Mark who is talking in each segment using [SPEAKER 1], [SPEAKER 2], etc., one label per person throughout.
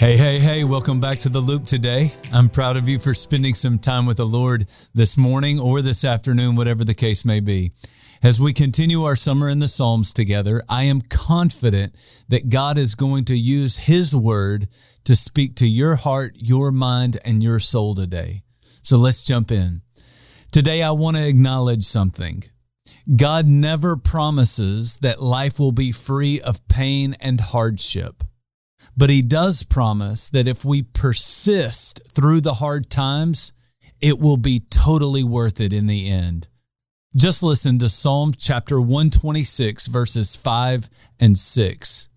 [SPEAKER 1] Hey, hey, hey, welcome back to the loop today. I'm proud of you for spending some time with the Lord this morning or this afternoon, whatever the case may be. As we continue our summer in the Psalms together, I am confident that God is going to use His word to speak to your heart, your mind, and your soul today. So let's jump in. Today, I want to acknowledge something. God never promises that life will be free of pain and hardship. But he does promise that if we persist through the hard times, it will be totally worth it in the end. Just listen to Psalm chapter 126, verses 5 and 6.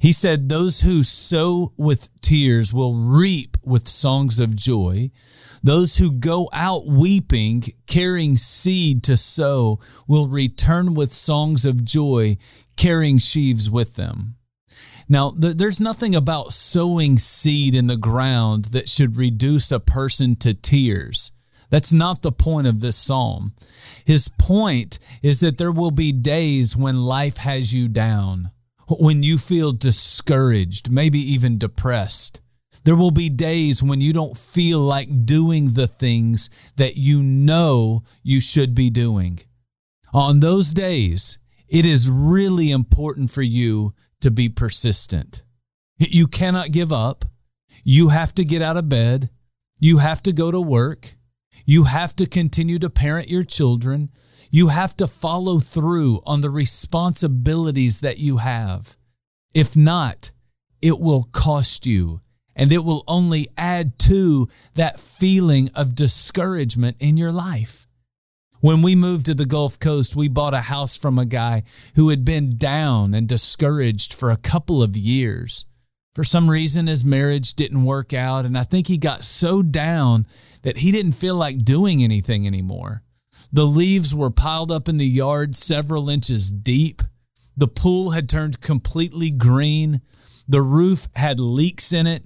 [SPEAKER 1] He said, Those who sow with tears will reap with songs of joy. Those who go out weeping, carrying seed to sow, will return with songs of joy, carrying sheaves with them. Now, th- there's nothing about sowing seed in the ground that should reduce a person to tears. That's not the point of this psalm. His point is that there will be days when life has you down, when you feel discouraged, maybe even depressed. There will be days when you don't feel like doing the things that you know you should be doing. On those days, it is really important for you to be persistent. You cannot give up. You have to get out of bed. You have to go to work. You have to continue to parent your children. You have to follow through on the responsibilities that you have. If not, it will cost you and it will only add to that feeling of discouragement in your life. When we moved to the Gulf Coast, we bought a house from a guy who had been down and discouraged for a couple of years. For some reason, his marriage didn't work out, and I think he got so down that he didn't feel like doing anything anymore. The leaves were piled up in the yard several inches deep. The pool had turned completely green. The roof had leaks in it.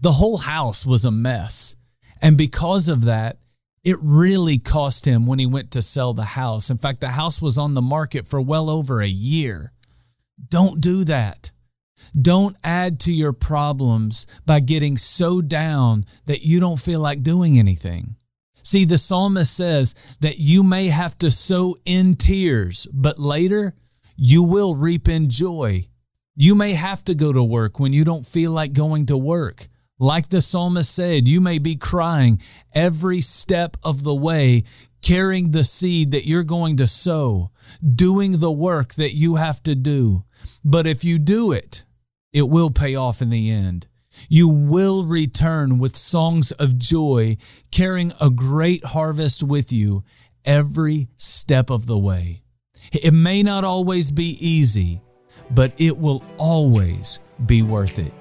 [SPEAKER 1] The whole house was a mess. And because of that, it really cost him when he went to sell the house. In fact, the house was on the market for well over a year. Don't do that. Don't add to your problems by getting so down that you don't feel like doing anything. See, the psalmist says that you may have to sow in tears, but later you will reap in joy. You may have to go to work when you don't feel like going to work. Like the psalmist said, you may be crying every step of the way, carrying the seed that you're going to sow, doing the work that you have to do. But if you do it, it will pay off in the end. You will return with songs of joy, carrying a great harvest with you every step of the way. It may not always be easy, but it will always be worth it.